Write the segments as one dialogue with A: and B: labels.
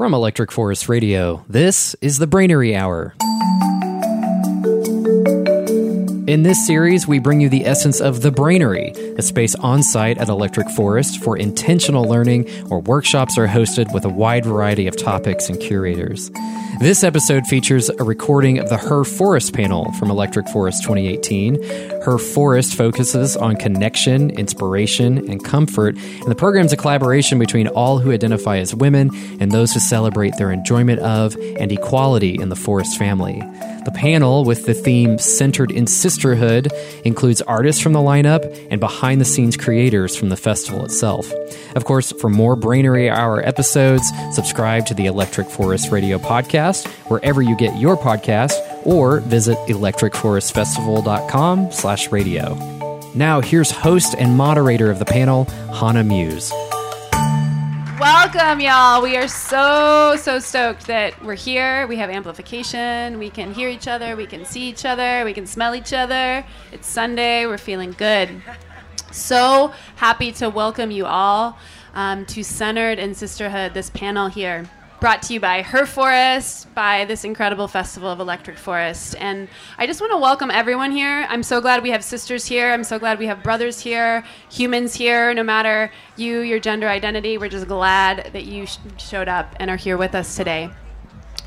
A: From Electric Forest Radio, this is the Brainery Hour. In this series, we bring you the essence of the Brainery, a space on site at Electric Forest for intentional learning where workshops are hosted with a wide variety of topics and curators. This episode features a recording of the Her Forest panel from Electric Forest 2018. Her Forest focuses on connection, inspiration, and comfort, and the program's a collaboration between all who identify as women and those who celebrate their enjoyment of and equality in the forest family. The panel, with the theme centered in sisterhood, includes artists from the lineup and behind the scenes creators from the festival itself. Of course, for more Brainery Hour episodes, subscribe to the Electric Forest Radio podcast wherever you get your podcast or visit electricforestfestival.com slash radio. Now, here's host and moderator of the panel, Hannah Muse.
B: Welcome, y'all. We are so, so stoked that we're here. We have amplification. We can hear each other. We can see each other. We can smell each other. It's Sunday. We're feeling good. So happy to welcome you all um, to Centered and Sisterhood, this panel here brought to you by Her Forest, by this incredible festival of Electric Forest. And I just want to welcome everyone here. I'm so glad we have sisters here. I'm so glad we have brothers here, humans here, no matter you, your gender identity. We're just glad that you sh- showed up and are here with us today.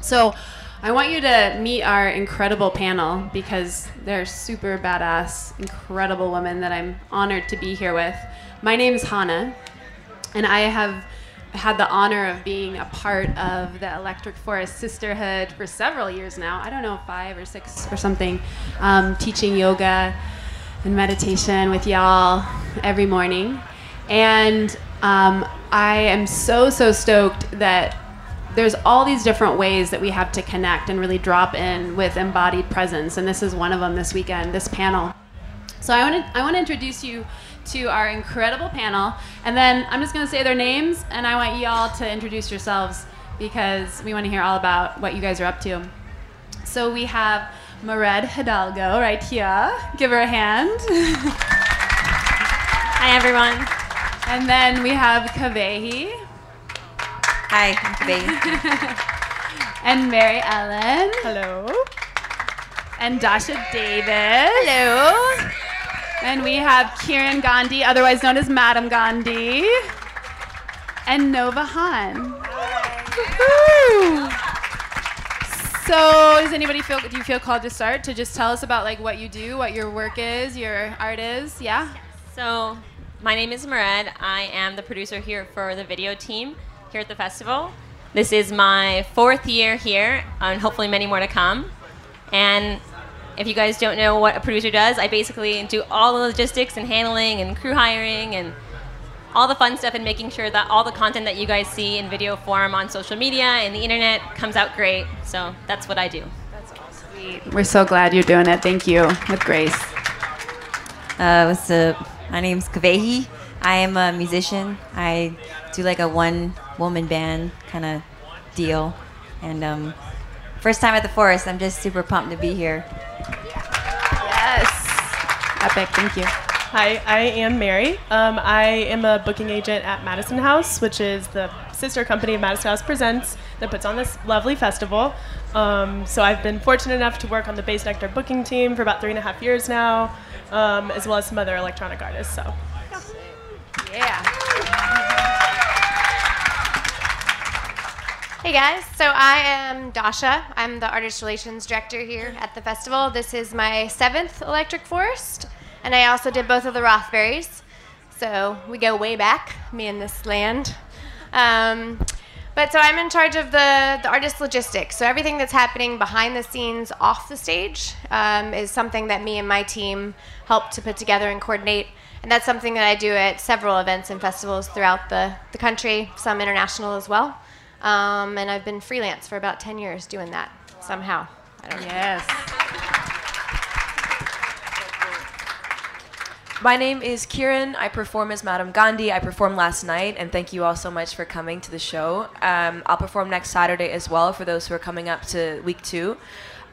B: So, I want you to meet our incredible panel because they're super badass, incredible women that I'm honored to be here with. My name is Hannah, and I have had the honor of being a part of the Electric Forest Sisterhood for several years now. I don't know, five or six or something, um, teaching yoga and meditation with y'all every morning. And um, I am so, so stoked that there's all these different ways that we have to connect and really drop in with embodied presence. And this is one of them this weekend, this panel. So I want to I want to introduce you to our incredible panel. And then I'm just going to say their names, and I want you all to introduce yourselves because we want to hear all about what you guys are up to. So we have Mered Hidalgo right here. Give her a hand.
C: Hi, everyone.
B: And then we have Kavehi.
C: Hi, I'm Kavehi.
B: and Mary Ellen.
D: Hello.
B: And Dasha Davis.
C: Hello.
B: And we have Kiran Gandhi, otherwise known as Madame Gandhi, and Nova Han. So, does anybody feel? Do you feel called to start to just tell us about like what you do, what your work is, your art is? Yeah.
C: So, my name is Mered. I am the producer here for the video team here at the festival. This is my fourth year here, and hopefully many more to come. And if you guys don't know what a producer does, I basically do all the logistics and handling and crew hiring and all the fun stuff and making sure that all the content that you guys see in video form on social media and the internet comes out great. So that's what I do.
B: That's sweet. We're so glad you're doing it. Thank you. With grace.
E: Uh, what's up? My name's Kavehi. I am a musician. I do like a one woman band kind of deal. And um, first time at the forest, I'm just super pumped to be here.
B: Epic. Thank you.
D: Hi, I am Mary. Um, I am a booking agent at Madison House, which is the sister company of Madison House Presents that puts on this lovely festival. Um, so I've been fortunate enough to work on the Bassnectar booking team for about three and a half years now, um, as well as some other electronic artists. So,
B: yeah.
F: Hey guys, so I am Dasha. I'm the artist relations director here at the festival. This is my seventh Electric Forest, and I also did both of the Rothburys. So we go way back, me and this land. Um, but so I'm in charge of the, the artist logistics. So everything that's happening behind the scenes off the stage um, is something that me and my team help to put together and coordinate. And that's something that I do at several events and festivals throughout the, the country, some international as well. Um, and I've been freelance for about 10 years doing that somehow. I don't.
B: Yes.
G: My name is Kiran. I perform as Madame Gandhi. I performed last night, and thank you all so much for coming to the show. Um, I'll perform next Saturday as well for those who are coming up to week two.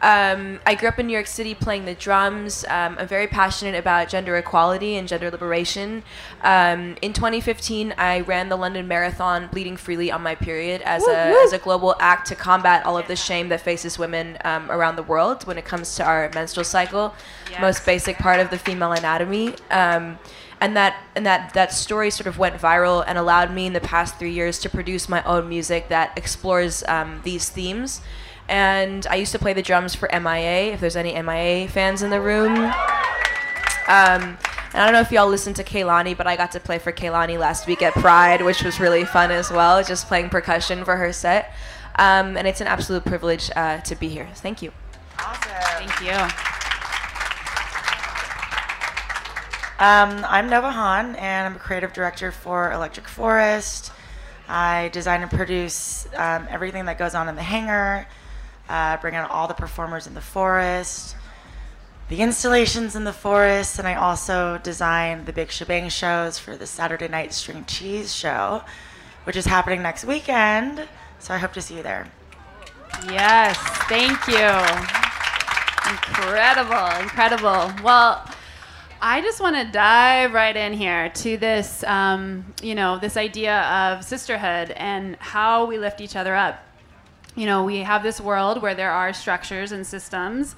G: Um, I grew up in New York City playing the drums. Um, I'm very passionate about gender equality and gender liberation. Um, in 2015, I ran the London Marathon bleeding freely on my period as a, as a global act to combat all of the shame that faces women um, around the world when it comes to our menstrual cycle, most basic part of the female anatomy. Um, and that and that that story sort of went viral and allowed me in the past three years to produce my own music that explores um, these themes. And I used to play the drums for MIA. If there's any MIA fans in the room, um, and I don't know if y'all listened to Kehlani, but I got to play for Kehlani last week at Pride, which was really fun as well, just playing percussion for her set. Um, and it's an absolute privilege uh, to be here. Thank you. Awesome.
B: Thank you.
H: Um, I'm Nova Hahn, and I'm a creative director for Electric Forest. I design and produce um, everything that goes on in the hangar, uh, bring out all the performers in the forest, the installations in the forest, and I also design the big shebang shows for the Saturday Night String Cheese Show, which is happening next weekend. So I hope to see you there.
B: Yes, thank you. Incredible, incredible. Well, I just want to dive right in here to this, um, you know, this idea of sisterhood and how we lift each other up. You know, we have this world where there are structures and systems,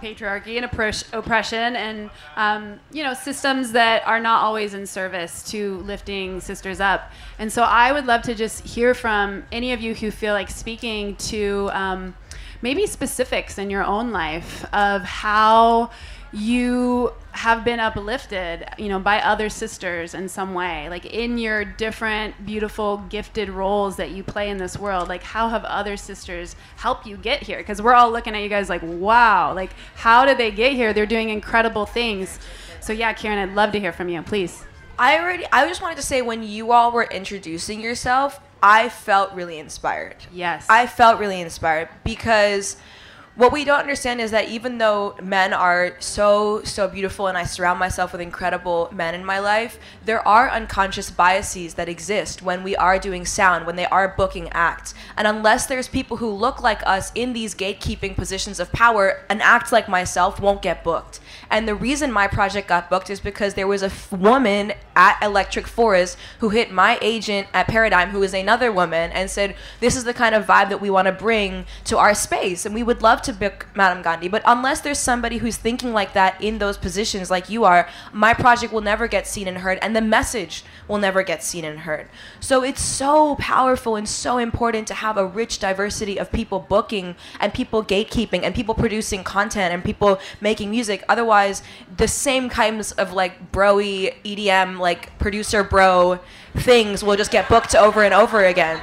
B: patriarchy and oppres- oppression, and um, you know, systems that are not always in service to lifting sisters up. And so, I would love to just hear from any of you who feel like speaking to um, maybe specifics in your own life of how you have been uplifted, you know, by other sisters in some way, like in your different, beautiful, gifted roles that you play in this world. Like, how have other sisters helped you get here? Because we're all looking at you guys like, wow, like, how did they get here? They're doing incredible things. So, yeah, Kiran, I'd love to hear from you, please.
G: I already. I just wanted to say when you all were introducing yourself, I felt really inspired.
B: Yes.
G: I felt really inspired because what we don't understand is that even though men are so so beautiful and I surround myself with incredible men in my life, there are unconscious biases that exist when we are doing sound, when they are booking acts. And unless there's people who look like us in these gatekeeping positions of power, an act like myself won't get booked. And the reason my project got booked is because there was a f- woman at Electric Forest who hit my agent at Paradigm, who is another woman, and said, This is the kind of vibe that we want to bring to our space. And we would love to book Madame Gandhi. But unless there's somebody who's thinking like that in those positions, like you are, my project will never get seen and heard, and the message will never get seen and heard. So it's so powerful and so important to have a rich diversity of people booking and people gatekeeping and people producing content and people making music. Otherwise, the same kinds of like broy EDM, like producer bro things will just get booked over and over again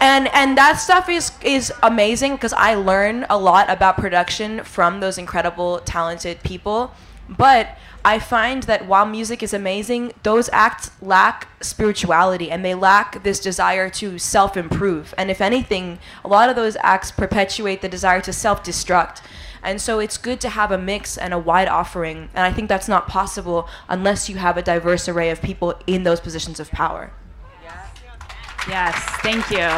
G: and and that stuff is is amazing because I learn a lot about production from those incredible talented people. But I find that while music is amazing those acts lack spirituality and they lack this desire to self-improve. And if anything a lot of those acts perpetuate the desire to self-destruct. And so it's good to have a mix and a wide offering. And I think that's not possible unless you have a diverse array of people in those positions of power
B: Yes, thank you.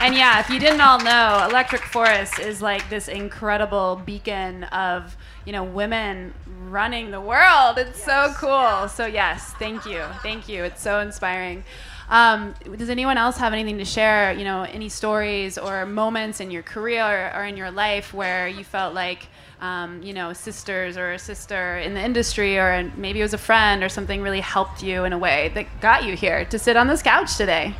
B: And yeah, if you didn't all know, Electric Forest is like this incredible beacon of, you know, women running the world. It's so cool. So yes, thank you. Thank you. It's so inspiring. Um, does anyone else have anything to share, you know, any stories or moments in your career or, or in your life where you felt like um, you know, sisters or a sister in the industry, or maybe it was a friend or something really helped you in a way that got you here to sit on this couch today.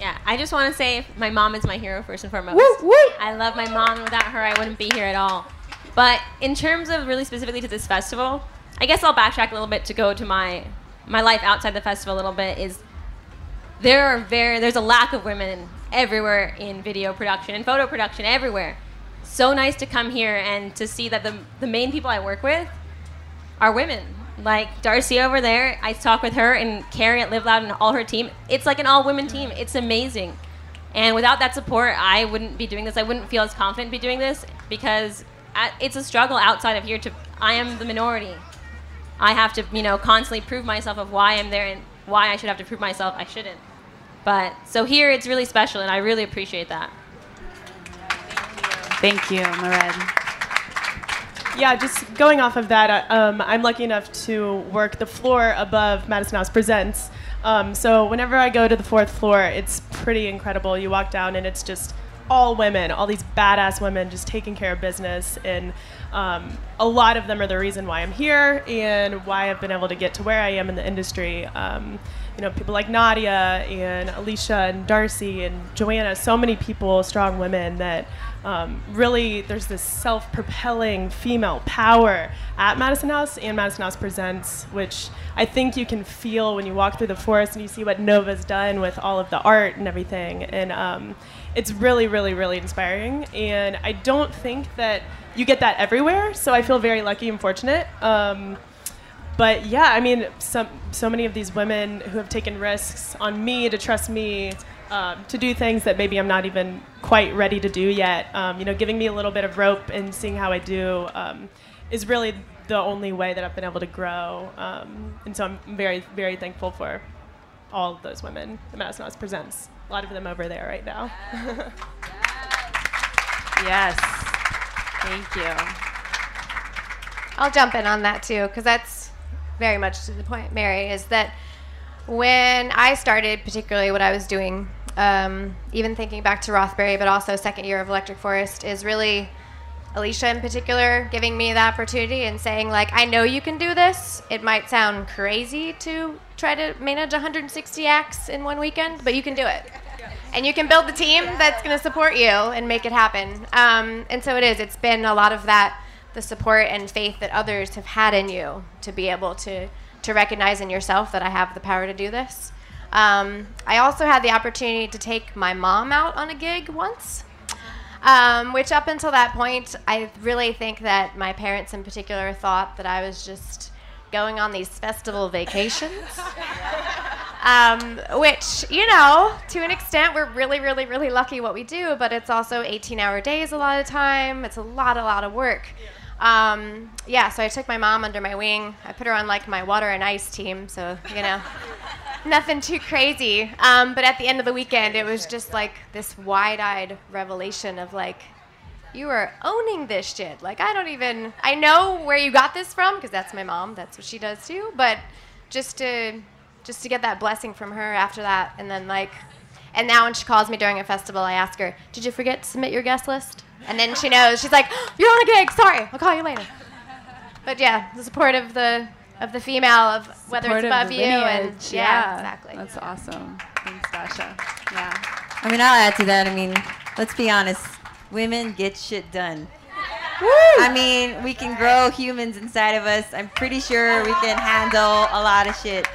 C: Yeah, I just want to say my mom is my hero first and foremost.
B: Woo, woo.
C: I love my mom. Without her, I wouldn't be here at all. But in terms of really specifically to this festival, I guess I'll backtrack a little bit to go to my my life outside the festival a little bit. Is there are very there's a lack of women everywhere in video production and photo production everywhere. So nice to come here and to see that the the main people I work with are women like Darcy over there, I talk with her and Carrie at Live Loud and all her team. It's like an all women team. It's amazing. And without that support, I wouldn't be doing this. I wouldn't feel as confident be doing this because it's a struggle outside of here to I am the minority. I have to, you know, constantly prove myself of why I'm there and why I should have to prove myself I shouldn't. But so here it's really special and I really appreciate that.
B: Thank you, Mered.
D: Yeah, just going off of that, uh, um, I'm lucky enough to work the floor above Madison House Presents. Um, so whenever I go to the fourth floor, it's pretty incredible. You walk down and it's just all women, all these badass women just taking care of business. And um, a lot of them are the reason why I'm here and why I've been able to get to where I am in the industry. Um, you know, people like Nadia and Alicia and Darcy and Joanna, so many people, strong women that um, really there's this self-propelling female power at Madison House and Madison House Presents, which I think you can feel when you walk through the forest and you see what Nova's done with all of the art and everything. And um, it's really, really, really inspiring. And I don't think that you get that everywhere, so I feel very lucky and fortunate. Um, but yeah, I mean, so many of these women who have taken risks on me to trust me um, to do things that maybe I'm not even quite ready to do yet. Um, you know, giving me a little bit of rope and seeing how I do um, is really the only way that I've been able to grow. Um, and so I'm very, very thankful for all of those women that Madison House presents. A lot of them over there right now.
B: Yes. Thank you.
F: I'll jump in on that too, because that's very much to the point, Mary, is that when I started, particularly what I was doing, um, even thinking back to Rothbury, but also second year of Electric Forest, is really Alicia in particular giving me the opportunity and saying, like, I know you can do this. It might sound crazy to try to manage 160 acts in one weekend, but you can do it. And you can build the team that's going to support you and make it happen. Um, and so it is. It's been a lot of that the support and faith that others have had in you to be able to to recognize in yourself that I have the power to do this. Um, I also had the opportunity to take my mom out on a gig once, um, which up until that point, I really think that my parents in particular thought that I was just going on these festival vacations. Um, which, you know, to an extent, we're really, really, really lucky what we do, but it's also 18 hour days a lot of time. It's a lot, a lot of work. Um, yeah, so I took my mom under my wing. I put her on like my water and ice team, so, you know, nothing too crazy. Um, but at the end of the weekend, it was just like this wide eyed revelation of like, you are owning this shit. Like, I don't even, I know where you got this from, because that's my mom, that's what she does too, but just to, just to get that blessing from her after that, and then like, and now when she calls me during a festival, I ask her, "Did you forget to submit your guest list?" And then she knows. She's like, "You're on a gig. Sorry, I'll call you later." But yeah, the support of the of the female of whether
B: Support
F: it's above
B: the
F: you and
B: lineage.
F: yeah, exactly.
B: That's awesome. Thanks, Dasha. Yeah.
E: I mean, I'll add to that. I mean, let's be honest. Women get shit done. Woo! I mean, we can grow humans inside of us. I'm pretty sure we can handle a lot of shit,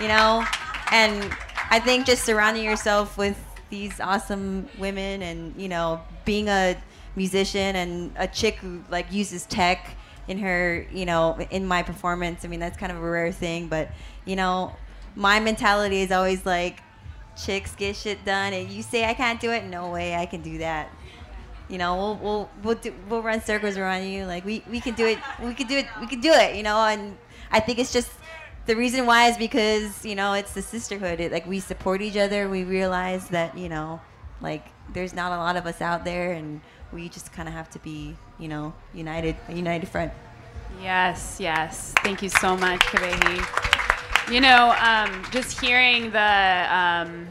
E: you know? And I think just surrounding yourself with these awesome women and, you know, being a musician and a chick who like uses tech in her, you know, in my performance. I mean, that's kind of a rare thing, but, you know, my mentality is always like chicks get shit done and you say I can't do it, no way I can do that. You know, we'll we'll we'll, do, we'll run circles around you. Like we, we can do it. We can do it. We can do it. You know, and I think it's just the reason why is because you know it's the sisterhood. It, like we support each other. We realize that you know, like there's not a lot of us out there, and we just kind of have to be you know united, a united front.
B: Yes, yes. Thank you so much, Kavehi. You know, um, just hearing the, um,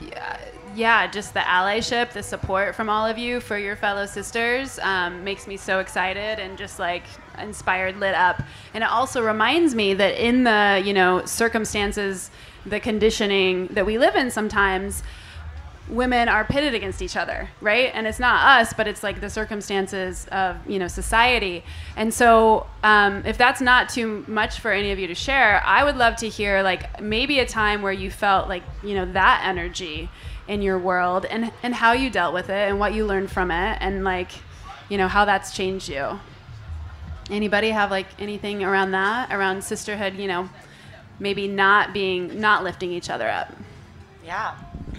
B: yeah, yeah, just the allyship, the support from all of you for your fellow sisters um, makes me so excited and just like inspired, lit up. And it also reminds me that in the, you know, circumstances, the conditioning that we live in sometimes, women are pitted against each other, right? And it's not us, but it's like the circumstances of you know society. And so, um, if that's not too much for any of you to share, I would love to hear like maybe a time where you felt like you know that energy in your world, and and how you dealt with it, and what you learned from it, and like you know how that's changed you. Anybody have like anything around that, around sisterhood? You know, maybe not being not lifting each other up.
H: Yeah.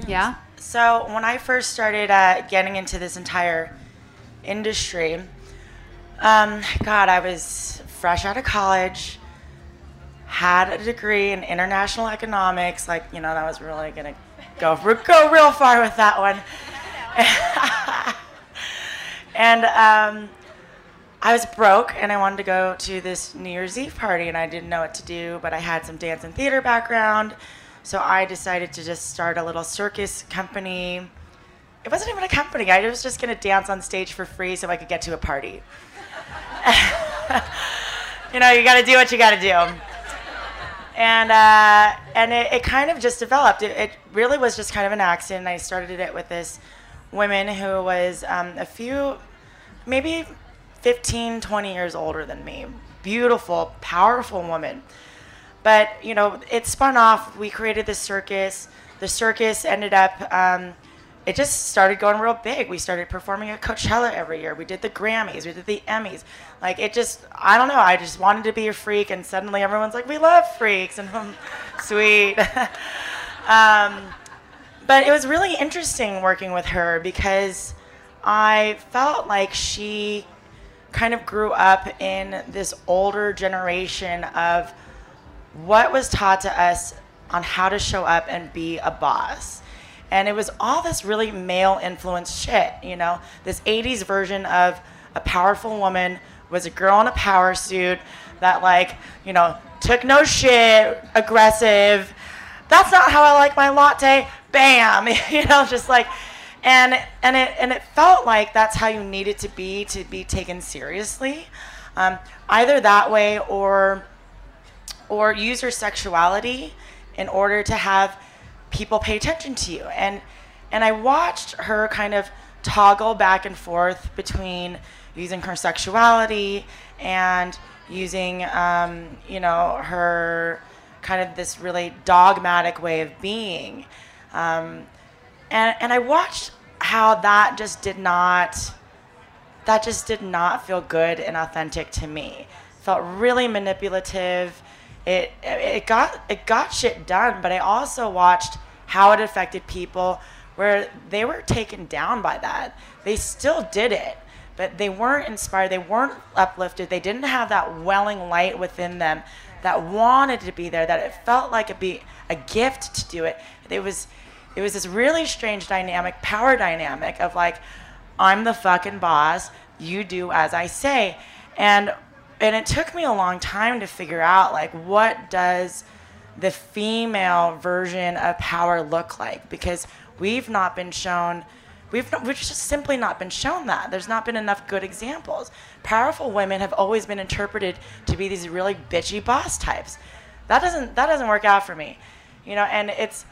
B: Yeah.
H: So when I first started uh, getting into this entire industry, um, God, I was fresh out of college, had a degree in international economics. Like, you know, that was really gonna go go real far with that one. and um, I was broke and I wanted to go to this New Year's Eve party and I didn't know what to do, but I had some dance and theater background. So I decided to just start a little circus company. It wasn't even a company. I was just going to dance on stage for free so I could get to a party. you know, you got to do what you got to do. And uh, and it, it, kind of just developed. It, it, really was just kind of an accident. I started it with this woman who was um, a few, maybe 15, 20 years older than me. Beautiful, powerful woman. But, you know, it spun off. We created the circus. The circus ended up um, it just started going real big. We started performing at Coachella every year. We did the Grammys, we did the Emmys. Like it just, I don't know. I just wanted to be a freak, and suddenly everyone's like, "We love freaks," and I'm sweet. um, but it was really interesting working with her because I felt like she kind of grew up in this older generation of what was taught to us on how to show up and be a boss and it was all this really male influenced shit, you know? This 80s version of a powerful woman was a girl in a power suit that, like, you know, took no shit, aggressive. That's not how I like my latte. Bam, you know, just like, and and it and it felt like that's how you needed to be to be taken seriously, um, either that way or or use your sexuality in order to have people pay attention to you. And and I watched her kind of toggle back and forth between using her sexuality and using um, you know her kind of this really dogmatic way of being. Um, and and I watched how that just did not that just did not feel good and authentic to me. Felt really manipulative. It it got it got shit done, but I also watched how it affected people where they were taken down by that. They still did it, but they weren't inspired. They weren't uplifted. They didn't have that welling light within them that wanted to be there. That it felt like a be a gift to do it. It was it was this really strange dynamic, power dynamic of like, I'm the fucking boss. You do as I say, and and it took me a long time to figure out like what does the female version of power look like? Because we've not been shown we've, not, we've just simply not been shown that. There's not been enough good examples. Powerful women have always been interpreted to be these really bitchy boss types. That doesn't that doesn't work out for me. You know and it's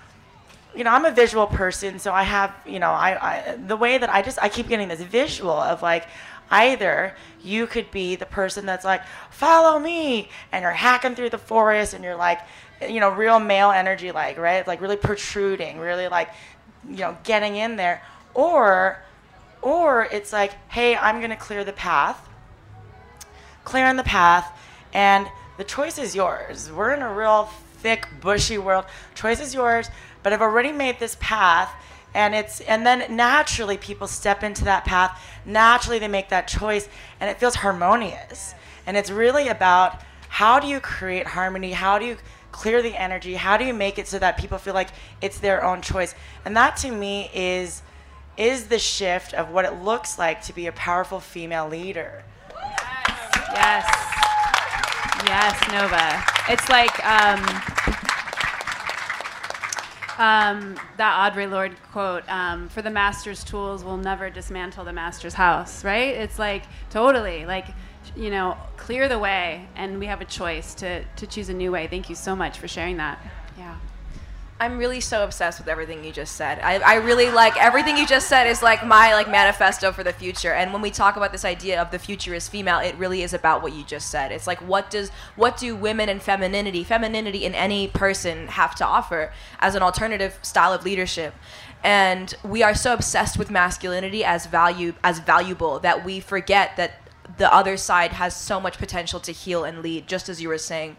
H: you know i'm a visual person so i have you know I, I the way that i just i keep getting this visual of like either you could be the person that's like follow me and you're hacking through the forest and you're like you know, real male energy, like, right? Like really protruding, really like, you know, getting in there. Or, or it's like, hey, I'm going to clear the path, clearing the path, and the choice is yours. We're in a real thick, bushy world. Choice is yours, but I've already made this path and it's and then naturally people step into that path naturally they make that choice and it feels harmonious and it's really about how do you create harmony how do you clear the energy? How do you make it so that people feel like it's their own choice? And that to me is is the shift of what it looks like to be a powerful female leader.
B: Yes. Yes, Nova. It's like um, um, that Audre Lorde quote um, for the master's tools will never dismantle the master's house, right? It's like totally like you know, clear the way, and we have a choice to, to choose a new way. Thank you so much for sharing that. Yeah.
G: I'm really so obsessed with everything you just said. I, I really like everything you just said is like my like manifesto for the future. And when we talk about this idea of the future is female, it really is about what you just said. It's like what does what do women and femininity, femininity in any person have to offer as an alternative style of leadership? And we are so obsessed with masculinity as value as valuable that we forget that the other side has so much potential to heal and lead, just as you were saying.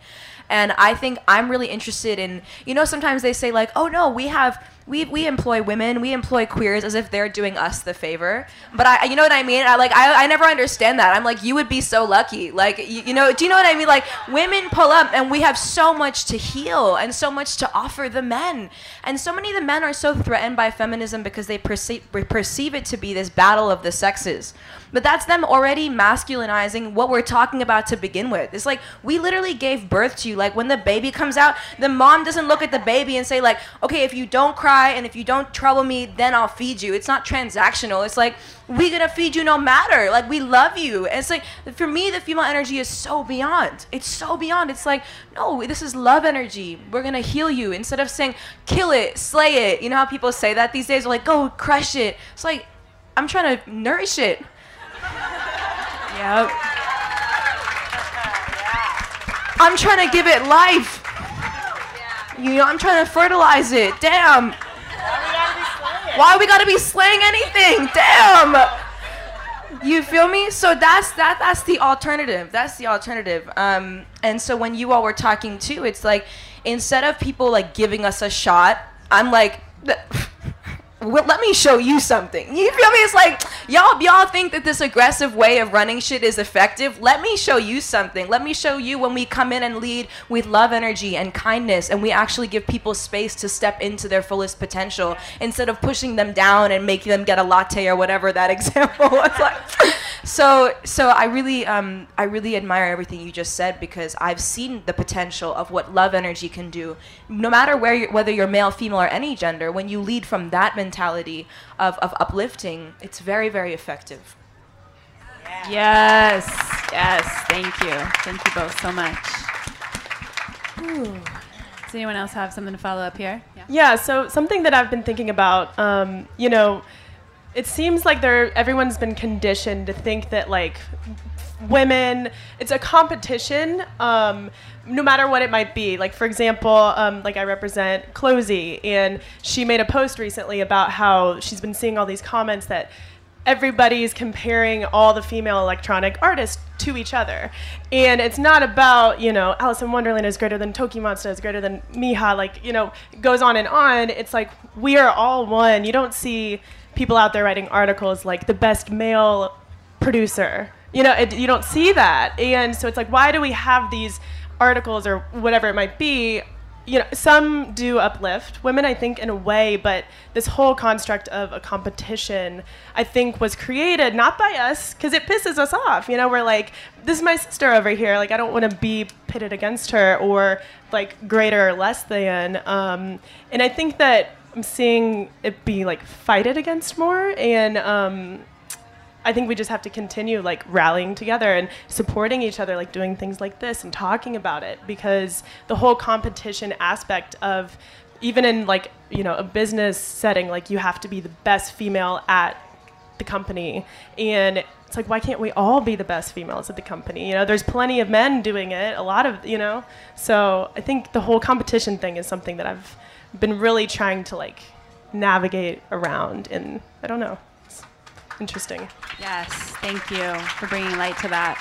G: And I think I'm really interested in, you know, sometimes they say like, oh no, we have we we employ women, we employ queers as if they're doing us the favor. But I, you know what I mean? I like I, I never understand that. I'm like, you would be so lucky. Like you, you know, do you know what I mean? Like women pull up and we have so much to heal and so much to offer the men. And so many of the men are so threatened by feminism because they perceive perceive it to be this battle of the sexes. But that's them already masculinizing what we're talking about to begin with. It's like we literally gave birth to you. Like when the baby comes out, the mom doesn't look at the baby and say like, "Okay, if you don't cry and if you don't trouble me, then I'll feed you." It's not transactional. It's like we're gonna feed you no matter. Like we love you. And it's like for me, the female energy is so beyond. It's so beyond. It's like no, this is love energy. We're gonna heal you instead of saying kill it, slay it. You know how people say that these days? They're like go crush it. It's like I'm trying to nourish it.
B: Yep.
G: I'm trying to give it life. You know, I'm trying to fertilize it. Damn. Why we gotta be slaying anything? Damn. You feel me? So that's that. That's the alternative. That's the alternative. Um, and so when you all were talking too, it's like instead of people like giving us a shot, I'm like. Well, let me show you something. You feel me? It's like y'all y'all think that this aggressive way of running shit is effective. Let me show you something. Let me show you when we come in and lead with love energy and kindness and we actually give people space to step into their fullest potential instead of pushing them down and making them get a latte or whatever that example was like. So so I really um I really admire everything you just said because I've seen the potential of what love energy can do. No matter where you're, whether you're male, female or any gender, when you lead from that mentality of, of uplifting, it's very, very effective.
B: Yes. Yes. Thank you. Thank you both so much. Does anyone else have something to follow up here? Yeah.
D: Yeah, so something that I've been thinking about, um, you know, it seems like there everyone's been conditioned to think that like women. It's a competition um, no matter what it might be. Like for example um, like i represent CloZee and she made a post recently about how she's been seeing all these comments that everybody's comparing all the female electronic artists to each other. And it's not about you know Alison Wonderland is greater than TOKiMONSTA is greater than Mija like you know it goes on and on. It's like we are all one. You don't see people out there writing articles like the best male producer. You know, it, you don't see that. And so it's like, why do we have these articles or whatever it might be? You know, some do uplift women, I think, in a way, but this whole construct of a competition, I think, was created not by us because it pisses us off. You know, we're like, this is my sister over here. Like, I don't want to be pitted against her or like greater or less than. Um, and I think that I'm seeing it be like fighted against more, and um, I think we just have to continue like rallying together and supporting each other, like doing things like this and talking about it, because the whole competition aspect of even in like you know a business setting, like you have to be the best female at the company, and it's like why can't we all be the best females at the company? You know, there's plenty of men doing it, a lot of you know, so I think the whole competition thing is something that I've been really trying to like navigate around and I don't know. It's interesting.
B: Yes. Thank you for bringing light to that.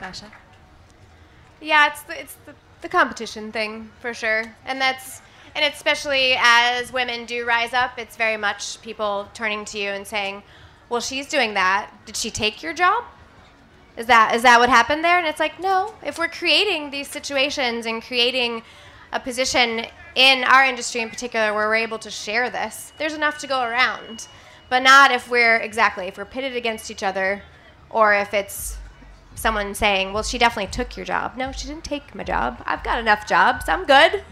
B: Dasha?
F: Yeah, it's the, it's the, the competition thing for sure, and that's and especially as women do rise up, it's very much people turning to you and saying, "Well, she's doing that. Did she take your job? Is that is that what happened there?" And it's like, no. If we're creating these situations and creating a position in our industry in particular where we're able to share this, there's enough to go around. But not if we're exactly if we're pitted against each other, or if it's someone saying, "Well, she definitely took your job." No, she didn't take my job. I've got enough jobs. I'm good.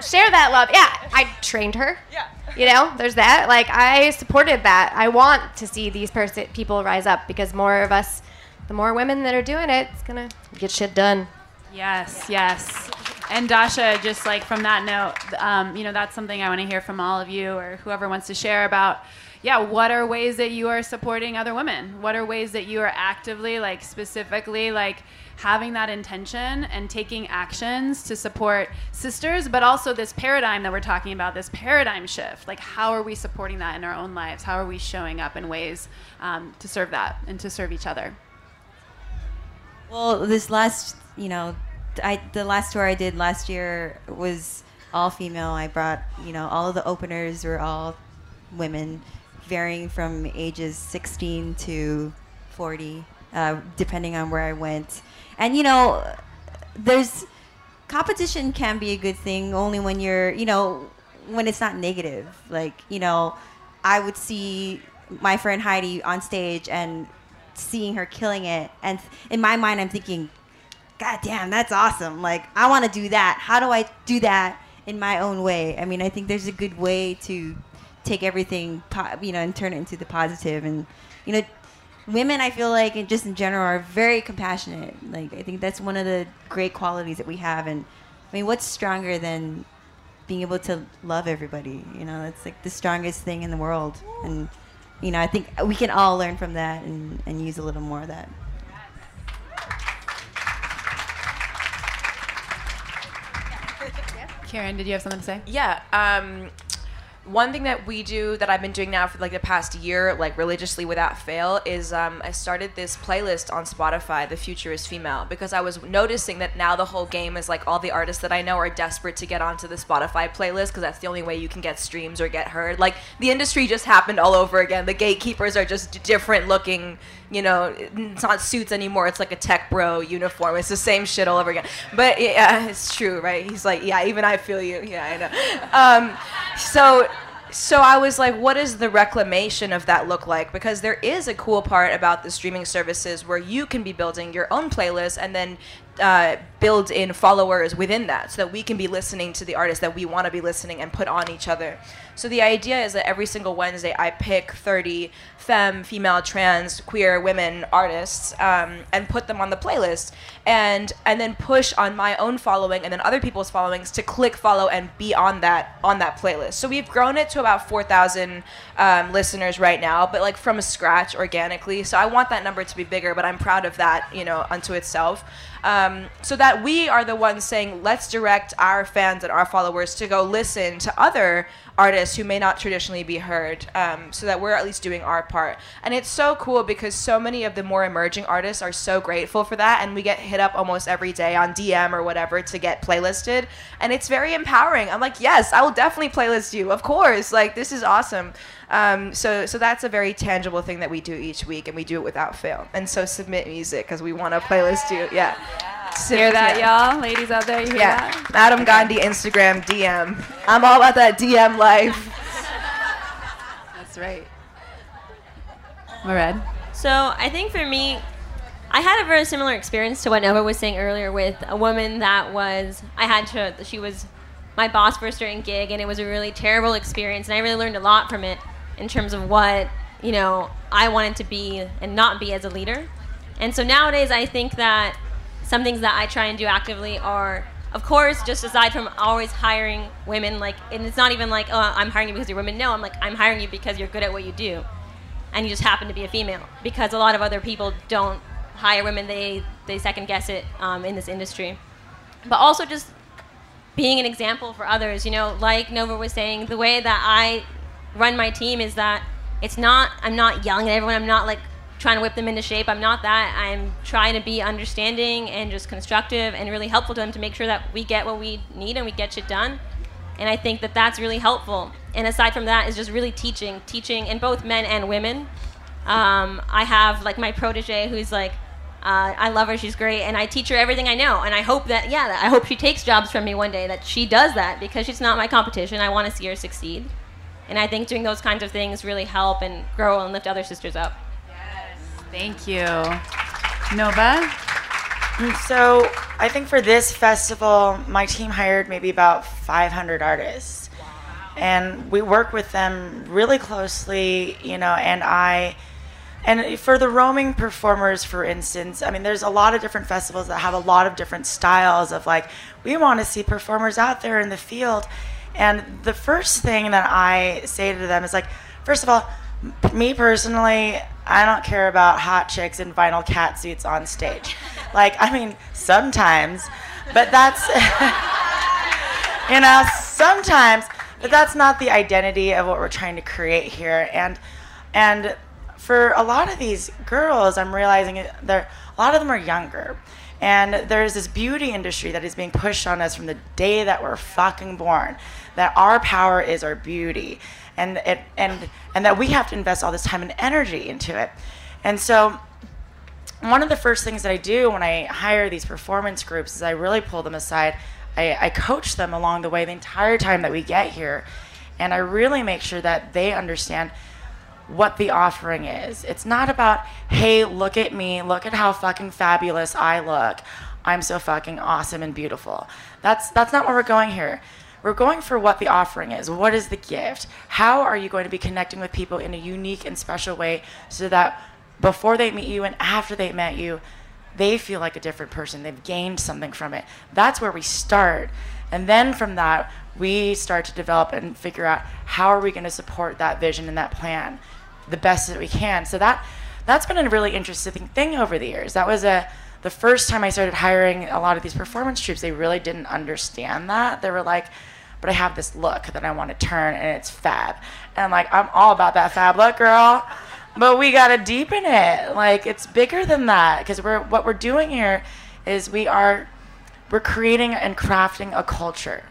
F: Share that love. Yeah, I trained her.
D: Yeah.
F: You know, there's that. Like I supported that. I want to see these person people rise up because more of us, the more women that are doing it, it's gonna get shit done.
B: Yes, yes. And Dasha, just like from that note, um, you know, that's something I want to hear from all of you or whoever wants to share about. Yeah, what are ways that you are supporting other women? What are ways that you are actively, like specifically, like having that intention and taking actions to support sisters, but also this paradigm that we're talking about, this paradigm shift. Like, how are we supporting that in our own lives? How are we showing up in ways um, to serve that and to serve each other?
E: Well, this last you know, I the last tour I did last year was all female. I brought, you know, all of the openers were all women, varying from ages 16 to 40, uh, depending on where I went. And you know, there's competition can be a good thing only when you're, you know, when it's not negative. Like, you know, I would see my friend Heidi on stage and seeing her killing it, and in my mind, I'm thinking, God damn, that's awesome. Like, I want to do that. How do I do that in my own way? I mean, I think there's a good way to take everything, po- you know, and turn it into the positive. And, you know, women, I feel like, and just in general, are very compassionate. Like, I think that's one of the great qualities that we have. And, I mean, what's stronger than being able to love everybody? You know, that's like the strongest thing in the world. And, you know, I think we can all learn from that and, and use a little more of that.
B: Kiran, did you have something to say?
G: Yeah. Um, one thing that we do that I've been doing now for like the past year, like religiously without fail, is um, I started this playlist on Spotify, "The Future Is Female," because I was noticing that now the whole game is like all the artists that I know are desperate to get onto the Spotify playlist because that's the only way you can get streams or get heard. Like the industry just happened all over again. The gatekeepers are just different looking. You know, it's not suits anymore. It's like a tech bro uniform. It's the same shit all over again. But yeah, it's true, right? He's like, yeah, even I feel you. Yeah, I know. Um, so so I was like, what does the reclamation of that look like? Because there is a cool part about the streaming services where you can be building your own playlist and then uh, build in followers within that so that we can be listening to the artists that we want to be listening and put on each other. So the idea is that every single Wednesday I pick 30 femme, female, trans, queer women artists um, and put them on the playlist and and then push on my own following and then other people's followings to click follow and be on that on that playlist. So we've grown it to about 4,000 um, listeners right now, but like from scratch organically. So I want that number to be bigger, but I'm proud of that, you know, unto itself. Um, so that we are the ones saying, let's direct our fans and our followers to go listen to other artists who may not traditionally be heard, um, so that we're at least doing our part. And it's so cool because so many of the more emerging artists are so grateful for that, and we get hit up almost every day on DM or whatever to get playlisted, and it's very empowering. I'm like, yes, I will definitely playlist you, of course. Like this is awesome. Um, so, so that's a very tangible thing that we do each week, and we do it without fail. And so submit music because we want a playlist you. Yeah. Sub-
B: Hear that,
G: yeah.
B: y'all? Ladies out there, you hear
G: Yeah,
B: that?
G: Madame Gandhi Instagram DM. I'm all about that DM life.
B: That's right. Mered?
C: So I think for me, I had a very similar experience to what Nova was saying earlier with a woman that was I had to she was my boss for a certain gig and it was a really terrible experience and I really learned a lot from it in terms of what you know I wanted to be and not be as a leader. And so nowadays I think that some things that I try and do actively are of course just aside from always hiring women like and it's not even like oh I'm hiring you because you're women. No I'm like I'm hiring you because you're good at what you do and you just happen to be a female. Because a lot of other people don't hire women they they second guess it um, in this industry. But also just being an example for others you know like nova was saying the way that i run my team is that it's not i'm not yelling at everyone i'm not like trying to whip them into shape i'm not that i'm trying to be understanding and just constructive and really helpful to them to make sure that we get what we need and we get shit done and I think that that's really helpful. And aside from that, is just really teaching, teaching in both men and women. Um, I have like my protege who's like, uh, I love her, she's great, and I teach her everything I know. And I hope that, yeah, I hope she takes jobs from me one day, that she does that because she's not my competition. I want to see her succeed. And I think doing those kinds of things really help and grow and lift other sisters up. Yes.
B: Thank you. Nova?
H: Mm, so I think for this festival, my team hired maybe about 500 artists, and we work with them really closely. You know, and I, and for the roaming performers, for instance, I mean, there's a lot of different festivals that have a lot of different styles of like we want to see performers out there in the field, and the first thing that I say to them is like, first of all, me personally, I don't care about hot chicks in vinyl cat suits on stage. Like, I mean, sometimes, but that's, you know, sometimes, but that's not the identity of what we're trying to create here. And, and for a lot of these girls, I'm realizing they're, a lot of them are younger. And there's this beauty industry that is being pushed on us from the day that we're fucking born, that our power is our beauty, and it, and and that we have to invest all this time and energy into it. And so, one of the first things that I do when I hire these performance groups is I really pull them aside. I, I coach them along the way the entire time that we get here, and I really make sure that they understand what the offering is. It's not about, hey, look at me, look at how fucking fabulous I look. I'm so fucking awesome and beautiful. That's that's not where we're going here. We're going for what the offering is. What is the gift? How are you going to be connecting with people in a unique and special way so that before they meet you and after they met you, they feel like a different person. They've gained something from it. That's where we start. And then from that, we start to develop and figure out how are we going to support that vision and that plan the best that we can. So that that's been a really interesting thing over the years. That was a the first time I started hiring a lot of these performance troops, they really didn't understand that. They were like, but I have this look that I want to turn and it's fab. And like, I'm all about that fab look, girl. But we got to deepen it. Like it's bigger than that because we're what we're doing here is we are we're creating and crafting a culture.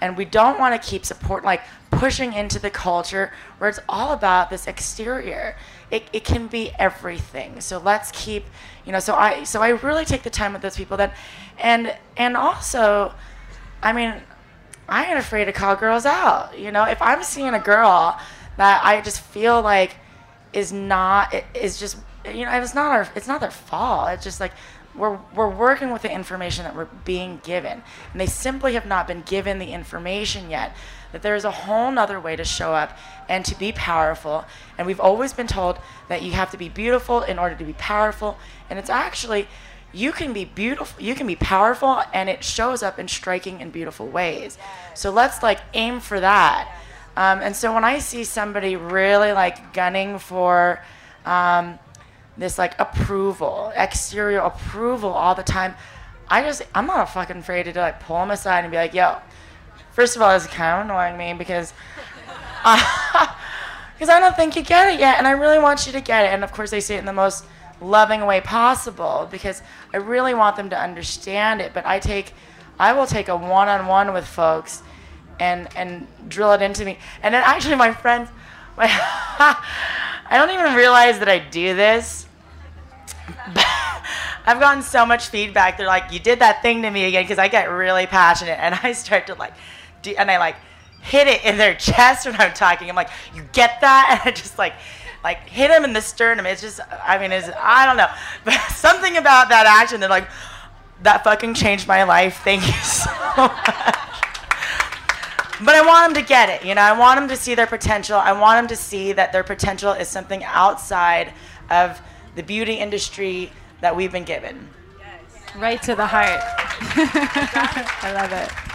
H: And we don't want to keep support like pushing into the culture where it's all about this exterior. It, it can be everything. So let's keep, you know, so I so I really take the time with those people that and and also I mean, I ain't afraid to call girls out. You know, if I'm seeing a girl that I just feel like is not is just you know it's not our it's not their fault. It's just like we're we're working with the information that we're being given, and they simply have not been given the information yet that there is a whole nother way to show up and to be powerful. And we've always been told that you have to be beautiful in order to be powerful, and it's actually you can be beautiful you can be powerful and it shows up in striking and beautiful ways. So let's like aim for that. Um, and so when i see somebody really like gunning for um, this like approval exterior approval all the time i just i'm not fucking afraid to like pull them aside and be like yo first of all it's kind of annoying me because because i don't think you get it yet and i really want you to get it. And of course they say it in the most loving way possible because I really want them to understand it. But I take, I will take a one-on-one with folks, and and drill it into me. And then actually, my friends, my I don't even realize that I do this. I've gotten so much feedback. They're like, "You did that thing to me again," because I get really passionate and I start to like, do, and I like hit it in their chest when I'm talking. I'm like, "You get that?" And I just like like hit him in the sternum. It's just, I mean, it's, I don't know, but something about that action that like, that fucking changed my life. Thank you so much. But I want them to get it, you know. I want them to see their potential. I want them to see that their potential is something outside of the beauty industry that we've been given.
B: Right to the heart. I love it.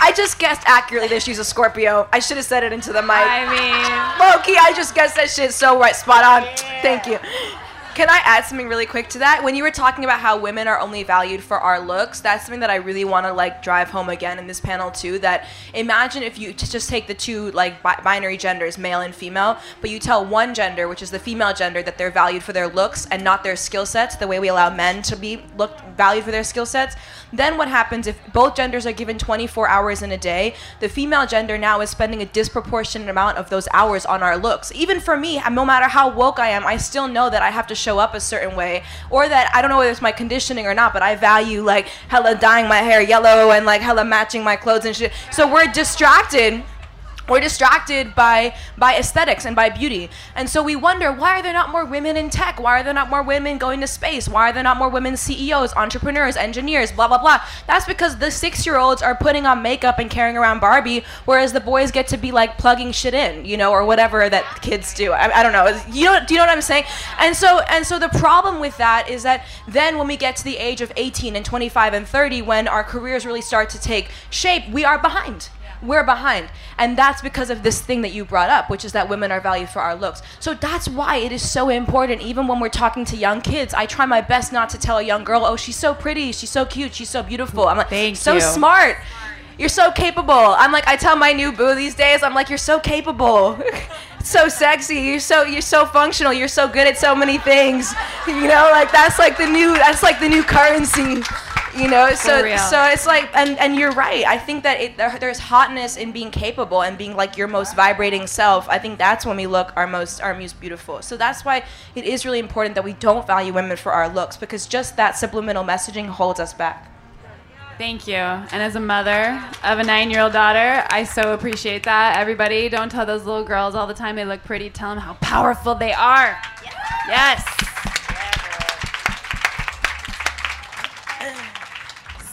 G: I just guessed accurately that she's a Scorpio. I should have said it into the mic.
B: I mean,
G: Low key, I just guessed that shit so right, spot on. Thank you. Can I add something really quick to that? When you were talking about how women are only valued for our looks, that's something that I really want to like drive home again in this panel too. That imagine if you just take the two like bi- binary genders, male and female, but you tell one gender, which is the female gender, that they're valued for their looks and not their skill sets, the way we allow men to be looked valued for their skill sets. Then what happens if both genders are given 24 hours in a day? The female gender now is spending a disproportionate amount of those hours on our looks. Even for me, no matter how woke I am, I still know that I have to show up a certain way, or that I don't know whether it's my conditioning or not, but I value like hella dyeing my hair yellow and like hella matching my clothes and shit. So we're distracted we're distracted by by aesthetics and by beauty. And so we wonder why are there not more women in tech? Why are there not more women going to space? Why are there not more women ceos entrepreneurs engineers blah blah blah? That's because the six year olds are putting on makeup and carrying around barbie whereas the boys get to be like plugging shit in you know or whatever that kids do. I, I don't know. You know do you know what i'm saying? And so and so the problem with that is that then when we get to the age of 18 and 25 and 30 when our careers really start to take shape we are behind we're behind. And that's because of this thing that you brought up, which is that women are valued for our looks. So that's why it is so important, even when we're talking to young kids. I try my best not to tell a young girl, oh, she's so pretty, she's so cute, she's so beautiful. I'm like,
B: Thank
G: so
B: you.
G: smart. You're so capable. I'm like, I tell my new boo these days, I'm like, you're so capable.
I: so sexy. You're so you're so functional. You're so good at so many things. You know, like that's like the new that's like the new currency. You know, so so it's like, and and you're right. I think that it, there, there's hotness in being capable and being like your most vibrating self. I think that's when we look our most our most beautiful. So that's why it is really important that we don't value women for our looks because just that subliminal messaging holds us back.
B: Thank you. And as a mother of a nine year old daughter, I so appreciate that. Everybody, don't tell those little girls all the time they look pretty. Tell them how powerful they are. Yes.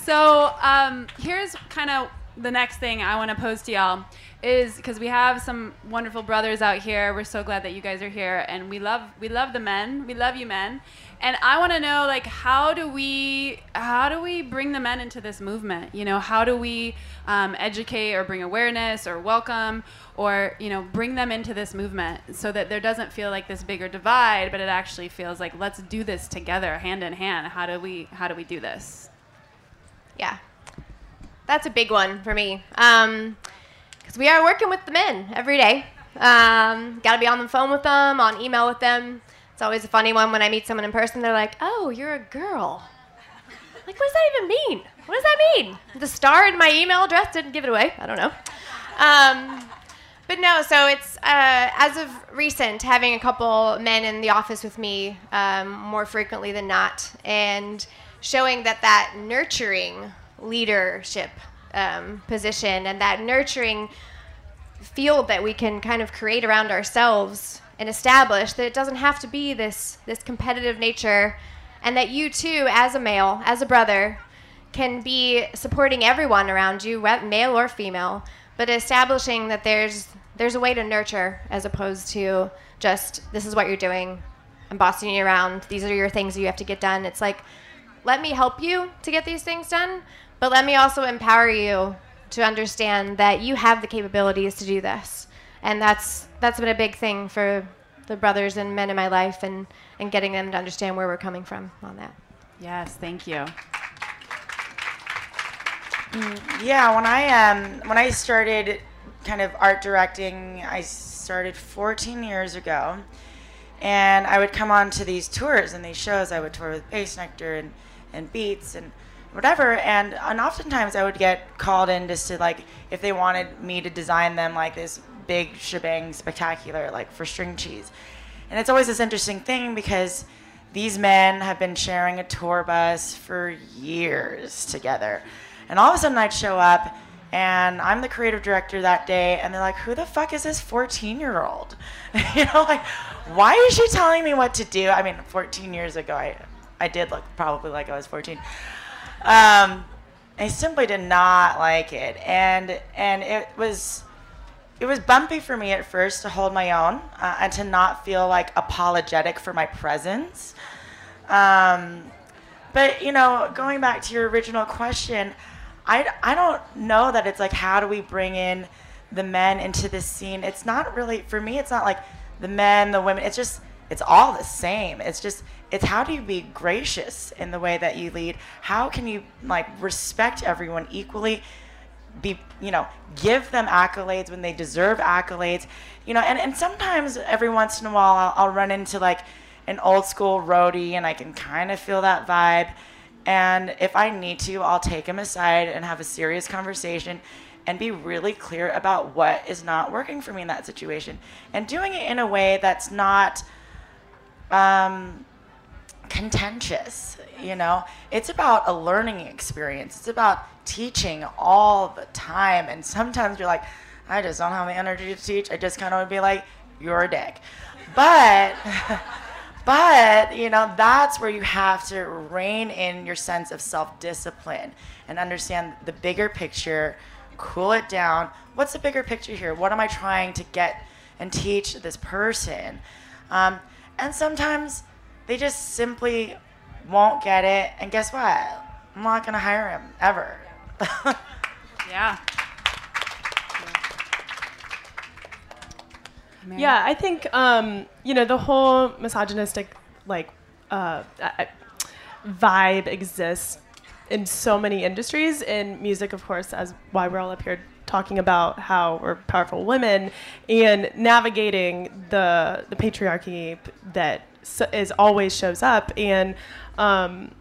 B: So um, here's kind of the next thing I want to pose to y'all is because we have some wonderful brothers out here. We're so glad that you guys are here, and we love we love the men. We love you men, and I want to know like how do we how do we bring the men into this movement? You know, how do we um, educate or bring awareness or welcome or you know bring them into this movement so that there doesn't feel like this bigger divide, but it actually feels like let's do this together, hand in hand. How do we how do we do this?
F: Yeah. That's a big one for me. Because we are working with the men every day. Um, Got to be on the phone with them, on email with them. It's always a funny one when I meet someone in person. They're like, oh, you're a girl. Like, what does that even mean? What does that mean? The star in my email address didn't give it away. I don't know. Um, but no, so it's uh, as of recent having a couple men in the office with me um, more frequently than not, and showing that that nurturing leadership um, position and that nurturing field that we can kind of create around ourselves and establish that it doesn't have to be this this competitive nature and that you too as a male as a brother can be supporting everyone around you male or female but establishing that there's there's a way to nurture as opposed to just this is what you're doing. I'm bossing you around. These are your things you have to get done. It's like let me help you to get these things done, but let me also empower you to understand that you have the capabilities to do this. And that's that's been a big thing for the brothers and men in my life and, and getting them to understand where we're coming from on that.
B: Yes, thank you.
H: Yeah, when I um when I started kind of art directing, I started 14 years ago, and I would come on to these tours and these shows. I would tour with Bassnectar and and Beats and whatever, and and oftentimes I would get called in just to like if they wanted me to design them like this big shebang spectacular like for string cheese, and it's always this interesting thing because these men have been sharing a tour bus for years together. And all of a sudden I'd show up and I'm the creative director that day and they're like, Who the fuck is this 14 year old? you know, like, why is she telling me what to do? I mean, 14 years ago, I, I did look probably like I was 14. Um, I simply did not like it. And, and it was, it was bumpy for me at first to hold my own uh, and to not feel like apologetic for my presence. Um, but you know, going back to your original question, I, I don't know that it's like how do we bring in the men into this scene? It's not really for me. It's not like the men, the women. It's just it's all the same. It's just it's how do you be gracious in the way that you lead? How can you like respect everyone equally? Be you know give them accolades when they deserve accolades. You know, and and sometimes every once in a while I'll, I'll run into like an old school roadie and I can kind of feel that vibe. And if I need to, I'll take him aside and have a serious conversation and be really clear about what is not working for me in that situation. And doing it in a way that's not um, contentious, you know? It's about a learning experience, it's about teaching all the time. And sometimes you're like, I just don't have the energy to teach. I just kind of would be like, you're a dick. But. But, you know, that's where you have to rein in your sense of self discipline and understand the bigger picture, cool it down. What's the bigger picture here? What am I trying to get and teach this person? Um, and sometimes they just simply won't get it. And guess what? I'm not going to hire him ever.
B: Yeah.
D: Yeah, I think um, you know the whole misogynistic like uh, uh, vibe exists in so many industries. In music, of course, as why we're all up here talking about how we're powerful women and navigating the the patriarchy that is always shows up. And um,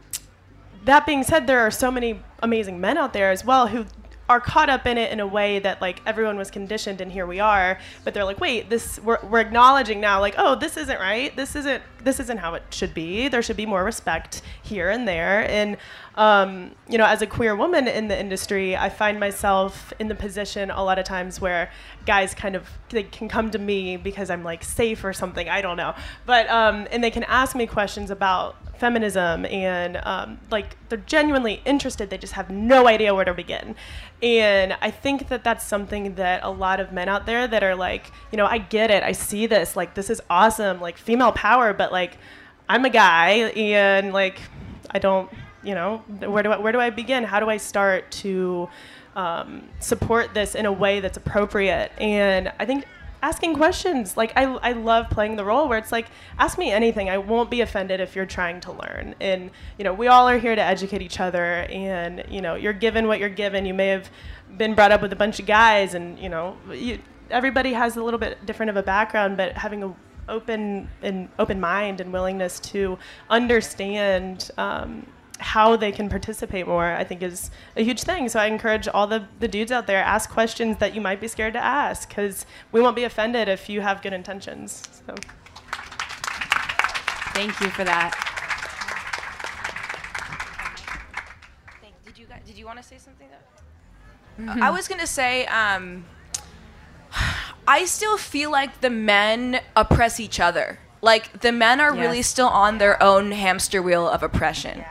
D: that being said, there are so many amazing men out there as well who are caught up in it in a way that like everyone was conditioned and here we are but they're like wait this we're, we're acknowledging now like oh this isn't right. This isn't this isn't how it should be. There should be more respect here and there. And um, you know as a queer woman in the industry i find myself in the position a lot of times where guys kind of they can come to me because i'm like safe or something i don't know. But um, and they can ask me questions about feminism and um, like they're genuinely interested they just have no idea where to begin. And i think that that's something that a lot of men out there that are like you know i get it i see this like this is awesome like female power but like i'm a guy and like i don't you know where do I, where do I begin? How do i start to um, support this in a way that's appropriate? And i think asking questions. Like I, I love playing the role where it's like ask me anything. I won't be offended if you're trying to learn. And you know we all are here to educate each other. And you know you're given what you're given. You may have been brought up with a bunch of guys and you know you, everybody has a little bit different of a background but having a open and open mind and willingness to understand um, how they can participate more, I think is a huge thing. So I encourage all the, the dudes out there, ask questions that you might be scared to ask because we won't be offended if you have good intentions. So.
B: Thank you for that.
G: Did you guys, did you want to say something? Though? I was gonna say, um, I still feel like the men oppress each other. Like the men are really still on their own hamster wheel of oppression.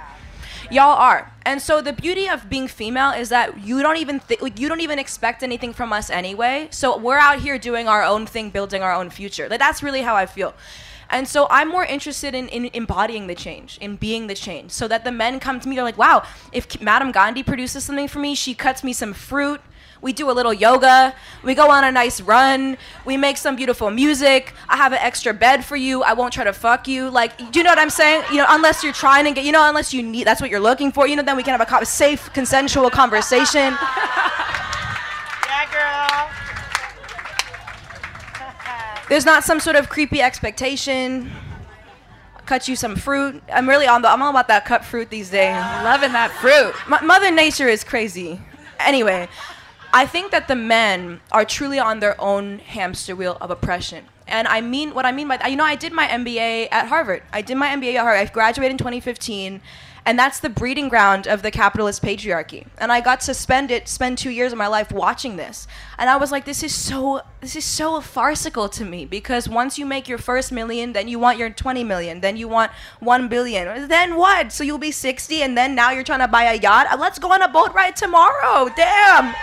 G: Y'all are, and so the beauty of being female is that you don't even th- like, you don't even expect anything from us anyway. So we're out here doing our own thing, building our own future. Like that's really how I feel. And so I'm more interested in, in embodying the change, in being the change, so that the men come to me, they're like, wow, if Madame Gandhi produces something for me, she cuts me some fruit, we do a little yoga, we go on a nice run, we make some beautiful music, I have an extra bed for you, I won't try to fuck you. Like, do you know what I'm saying? You know, unless you're trying to get, you know, unless you need, that's what you're looking for, you know, then we can have a co- safe, consensual conversation.
H: Yeah, girl.
G: There's not some sort of creepy expectation. Cut you some fruit. I'm really on the. I'm all about that cut fruit these days. Loving that fruit. M- Mother Nature is crazy. Anyway, I think that the men are truly on their own hamster wheel of oppression. And I mean what I mean by that. You know, I did my MBA at Harvard. I did my MBA at Harvard. I graduated in 2015, and that's the breeding ground of the capitalist patriarchy. And I got to spend it, spend two years of my life watching this, and I was like, this is so, this is so farcical to me because once you make your first million, then you want your 20 million, then you want one billion, then what? So you'll be 60, and then now you're trying to buy a yacht. Let's go on a boat ride tomorrow. Damn.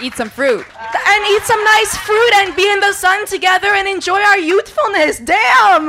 B: Eat some fruit.
G: and eat some nice fruit and be in the sun together and enjoy our youthfulness. Damn.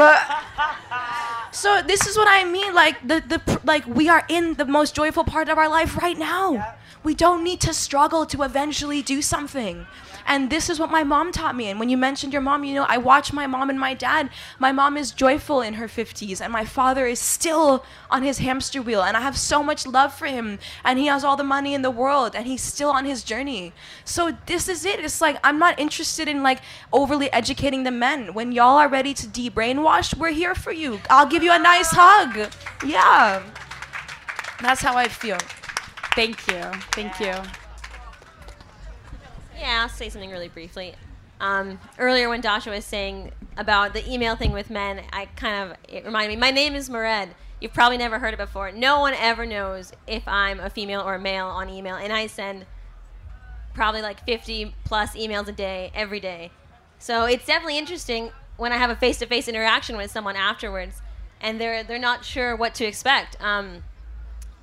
G: So this is what I mean. Like the the like we are in the most joyful part of our life right now. We don't need to struggle to eventually do something. And this is what my mom taught me. And when you mentioned your mom, you know, I watch my mom and my dad. My mom is joyful in her 50s, and my father is still on his hamster wheel. And I have so much love for him. And he has all the money in the world, and he's still on his journey. So this is it. It's like I'm not interested in like overly educating the men. When y'all are ready to de-brainwash, we're here for you. I'll give you a nice hug. Yeah. That's how I feel.
B: Thank you. Thank you.
C: Yeah, I'll say something really briefly. Um, earlier, when Dasha was saying about the email thing with men, I kind of it reminded me. My name is Mered. You've probably never heard it before. No one ever knows if I'm a female or a male on email, and I send probably like 50 plus emails a day every day. So it's definitely interesting when I have a face-to-face interaction with someone afterwards, and they're they're not sure what to expect. Um,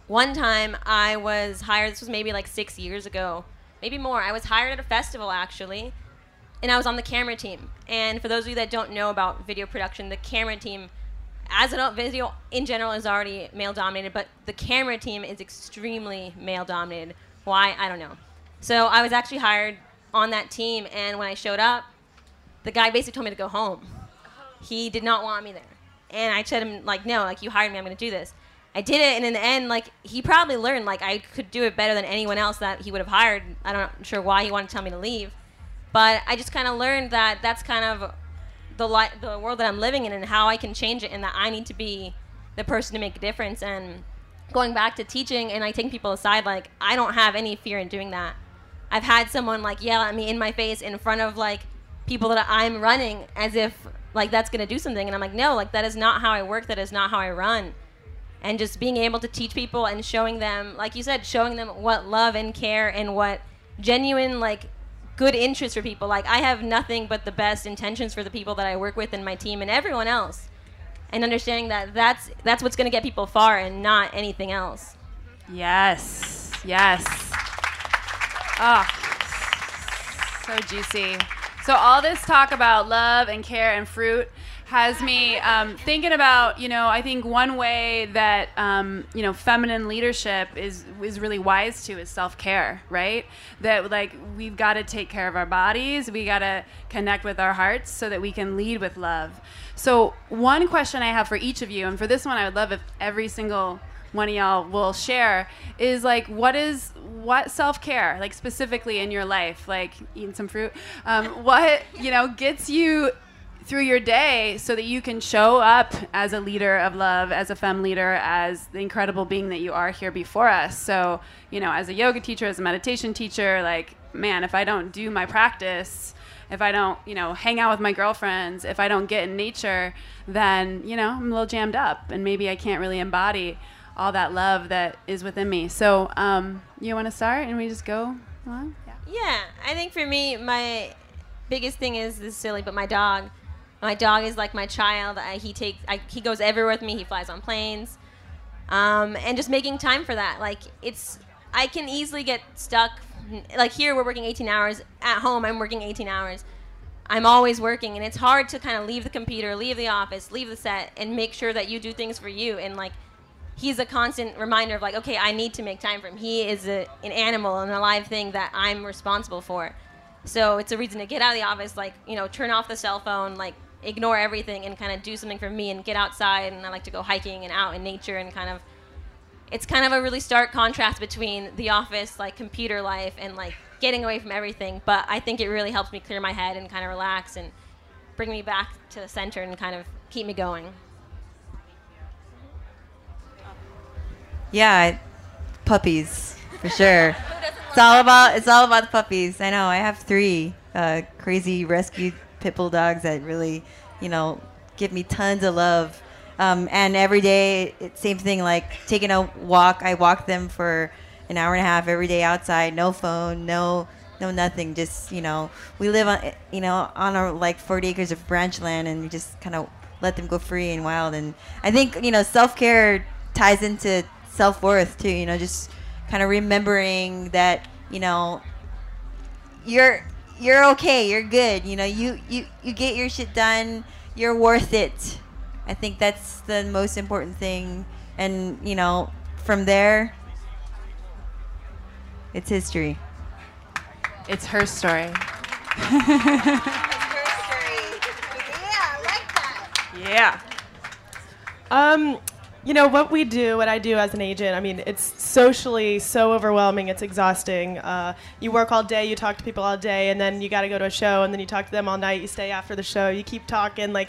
C: one time I was hired. This was maybe like six years ago, maybe more. I was hired at a festival actually, and I was on the camera team. And for those of you that don't know about video production, the camera team, as an video in general, is already male dominated, but the camera team is extremely male dominated. Why? I don't know. So I was actually hired on that team, and when I showed up, the guy basically told me to go home. He did not want me there. And I said him like, no, like you hired me, I'm gonna do this. I did it, and in the end, like he probably learned like I could do it better than anyone else that he would have hired. I don't I'm sure why he wanted to tell me to leave, but I just kind of learned that that's kind of the li- the world that I'm living in and how I can change it, and that I need to be the person to make a difference. And going back to teaching, and I take people aside, like I don't have any fear in doing that. I've had someone like yell at me in my face in front of like people that I'm running as if like that's gonna do something, and I'm like, no, like that is not how I work. That is not how I run. And just being able to teach people and showing them, like you said, showing them what love and care and what genuine like good interest for people. Like I have nothing but the best intentions for the people that I work with in my team and everyone else. And understanding that that's that's what's going to get people far and not anything else.
B: Yes. Yes. Oh, so juicy. So all this talk about love and care and fruit has me um, thinking about, you know, I think one way that um, you know feminine leadership is is really wise to is self care, right? That like we've got to take care of our bodies, we got to connect with our hearts so that we can lead with love. So one question I have for each of you, and for this one, I would love if every single one of y'all will share is like what is what self-care like specifically in your life like eating some fruit um, what you know gets you through your day so that you can show up as a leader of love as a femme leader as the incredible being that you are here before us so you know as a yoga teacher as a meditation teacher like man if i don't do my practice if I don't, you know, hang out with my girlfriends, if I don't get in nature, then, you know, I'm a little jammed up and maybe I can't really embody all that love that is within me. So, um, you want to start and we just go on? Yeah.
C: Yeah, I think for me, my biggest thing is this is silly, but my dog. My dog is like my child. I, he takes, I, he goes everywhere with me. He flies on planes, um, and just making time for that. Like it's, I can easily get stuck. Like here, we're working 18 hours. At home, I'm working 18 hours. I'm always working, and it's hard to kind of leave the computer, leave the office, leave the set, and make sure that you do things for you. And like, he's a constant reminder of like, okay, I need to make time for him. He is a, an animal, an alive thing that I'm responsible for. So it's a reason to get out of the office, like you know, turn off the cell phone, like ignore everything, and kind of do something for me and get outside. And I like to go hiking and out in nature and kind of. It's kind of a really stark contrast between the office, like computer life, and like getting away from everything. But I think it really helps me clear my head and kind of relax and bring me back to the center and kind of keep me going.
E: Yeah, puppies for sure. It's all about it's all about the puppies. I know. I have three uh, crazy rescue pit bull dogs that really, you know, give me tons of love. Um, and every day, it's same thing. Like taking a walk, I walk them for an hour and a half every day outside. No phone, no no nothing. Just you know, we live on you know on our like 40 acres of branch land, and we just kind of let them go free and wild. And I think you know self care ties into self worth too. You know, just kind of remembering that you know you're you're okay, you're good. You know, you you you get your shit done. You're worth it. I think that's the most important thing. And you know, from there, it's history.
B: It's her story.
D: Yeah. Um, you know what we do, what I do as an agent. I mean, it's socially so overwhelming. It's exhausting. Uh, you work all day, you talk to people all day, and then you got to go to a show, and then you talk to them all night. You stay after the show, you keep talking, like,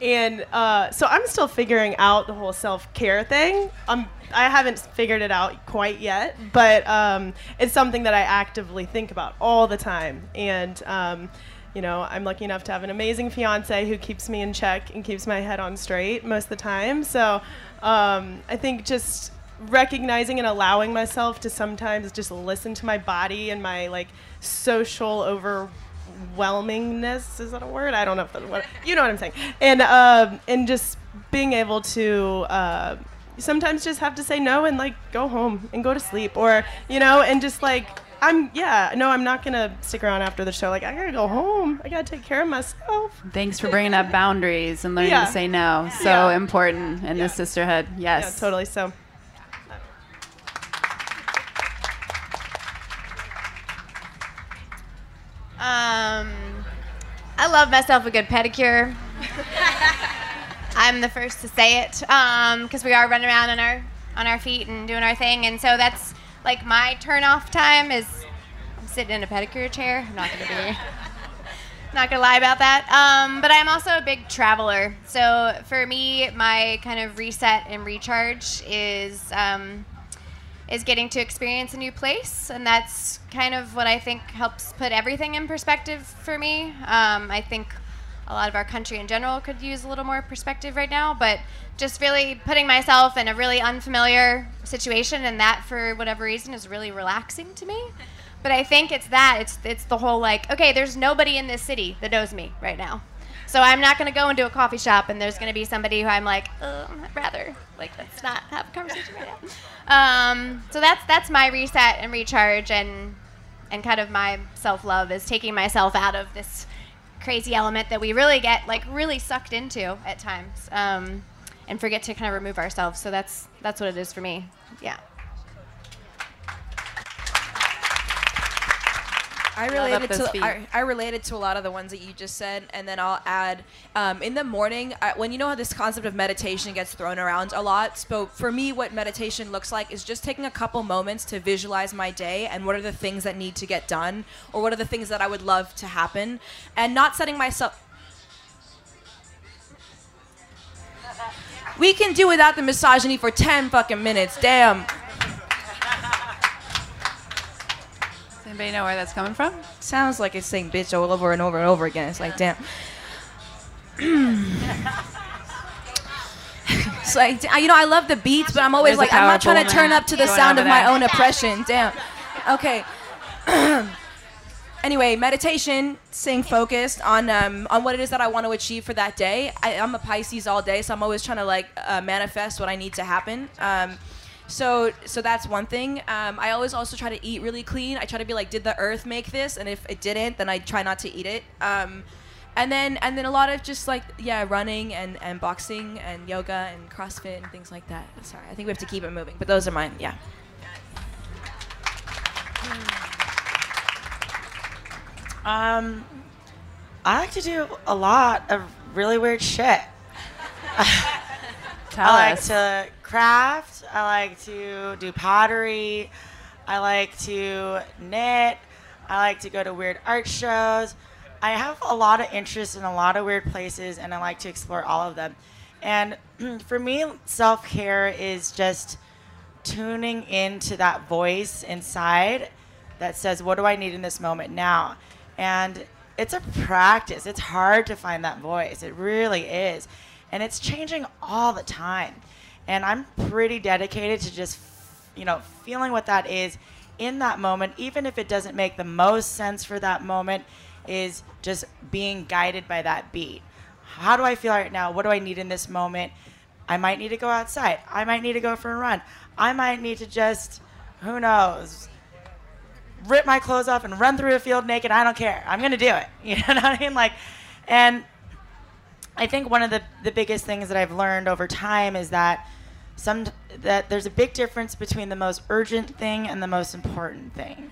D: and uh, so I'm still figuring out the whole self care thing. Um, I haven't figured it out quite yet, but um, it's something that I actively think about all the time, and. Um, you know, I'm lucky enough to have an amazing fiance who keeps me in check and keeps my head on straight most of the time. So um, I think just recognizing and allowing myself to sometimes just listen to my body and my like social overwhelmingness is that a word? I don't know if that's what you know what I'm saying. And um, and just being able to. Uh, sometimes just have to say no and like go home and go to sleep or you know and just like I'm yeah no I'm not gonna stick around after the show like I gotta go home I gotta take care of myself
B: Thanks for bringing up boundaries and learning
D: Yeah.
B: to say no. So
D: Yeah.
B: important in this sisterhood. Yes.
D: yeah totally so
F: Um, I love myself a good pedicure. I'm the first to say it because we are running around in our on our feet and doing our thing. And so that's like my turn off time is I'm sitting in a pedicure chair. I'm not gonna be not gonna lie about that. Um, but I'm also a big traveler. So for me, my kind of reset and recharge is um, is getting to experience a new place, and that's kind of what I think helps put everything in perspective for me. Um, I think a lot of our country in general could use a little more perspective right now, but just really putting myself in a really unfamiliar situation, and that for whatever reason is really relaxing to me. But I think it's that it's it's the whole like okay, there's nobody in this city that knows me right now. So I'm not going to go into a coffee shop and there's going to be somebody who I'm like, oh, I'd rather like let's not have a conversation right now. Um, so that's that's my reset and recharge and and kind of my self love is taking myself out of this crazy element that we really get like really sucked into at times um, and forget to kind of remove ourselves. So that's that's what it is for me. Yeah.
G: I related to. I, I related to a lot of the ones that you just said, and then I'll add um, in the morning I, when you know how this concept of meditation gets thrown around a lot. So for me, what meditation looks like is just taking a couple moments to visualize my day and what are the things that need to get done, or what are the things that I would love to happen, and not setting myself. We can do without the misogyny for ten fucking minutes. Damn.
B: Anybody know where that's coming from?
G: Sounds like it's saying bitch all over and over and over again. It's like, damn. it's like, you know, I love the beats, but I'm always
B: There's
G: like, I'm not trying to turn up to the sound of my own oppression. Damn. Okay. anyway, meditation, staying focused on um, on what it is that I want to achieve for that day. I, I'm a Pisces all day, so I'm always trying to like uh, manifest what I need to happen. Um, so so that's one thing. Um, I always also try to eat really clean. I try to be like, did the earth make this? And if it didn't, then I try not to eat it. Um, and then and then a lot of just like yeah, running and, and boxing and yoga and CrossFit and things like that. Sorry, I think we have to keep it moving. But those are mine. Yeah.
H: Um, I like to do a lot of really weird shit.
B: Tell
H: I like to craft. I like to do pottery. I like to knit. I like to go to weird art shows. I have a lot of interest in a lot of weird places, and I like to explore all of them. And for me, self care is just tuning into that voice inside that says, What do I need in this moment now? And it's a practice. It's hard to find that voice. It really is. And it's changing all the time. And I'm pretty dedicated to just, you know, feeling what that is in that moment, even if it doesn't make the most sense for that moment, is just being guided by that beat. How do I feel right now? What do I need in this moment? I might need to go outside. I might need to go for a run. I might need to just, who knows, rip my clothes off and run through a field naked. I don't care. I'm gonna do it. You know what I mean? Like, and I think one of the, the biggest things that I've learned over time is that some that there's a big difference between the most urgent thing and the most important thing.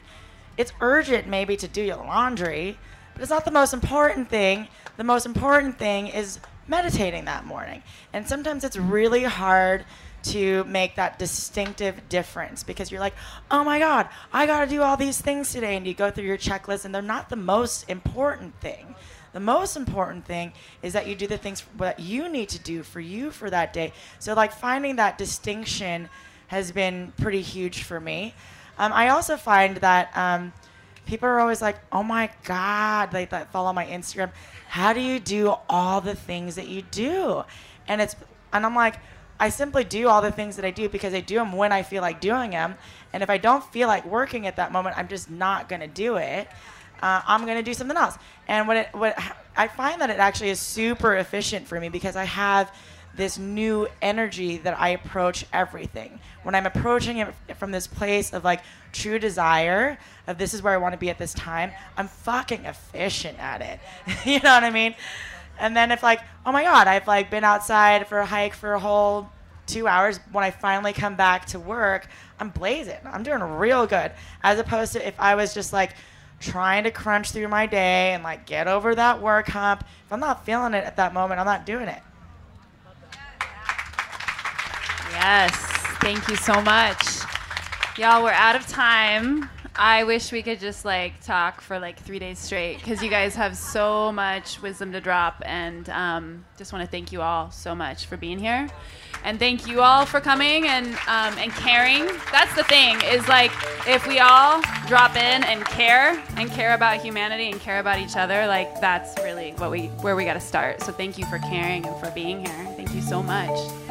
H: It's urgent maybe to do your laundry, but it's not the most important thing. The most important thing is meditating that morning. And sometimes it's really hard to make that distinctive difference because you're like, oh my God, I got to do all these things today. And you go through your checklist and they're not the most important thing. The most important thing is that you do the things that you need to do for you for that day. So, like, finding that distinction has been pretty huge for me. Um, I also find that um, people are always like, oh my God, like that follow my Instagram. How do you do all the things that you do? And it's, and I'm like, I simply do all the things that I do because I do them when I feel like doing them. And if I don't feel like working at that moment, I'm just not going to do it. Uh, I'm going to do something else. And what it, what I find that it actually is super efficient for me because I have this new energy that I approach everything. When I'm approaching it from this place of like true desire, of this is where I want to be at this time, I'm fucking efficient at it. you know what I mean? And then if like, oh my god, I've like been outside for a hike for a whole two hours. When I finally come back to work, I'm blazing. I'm doing real good. As opposed to if I was just like trying to crunch through my day and like get over that work hump. If I'm not feeling it at that moment, I'm not doing it.
B: Yes. Thank you so much. Y'all, we're out of time. I wish we could just like talk for like three days straight because you guys have so much wisdom to drop, and um, just want to thank you all so much for being here, and thank you all for coming and um, and caring. That's the thing is like if we all drop in and care and care about humanity and care about each other, like that's really what we where we got to start. So thank you for caring and for being here. Thank you so much.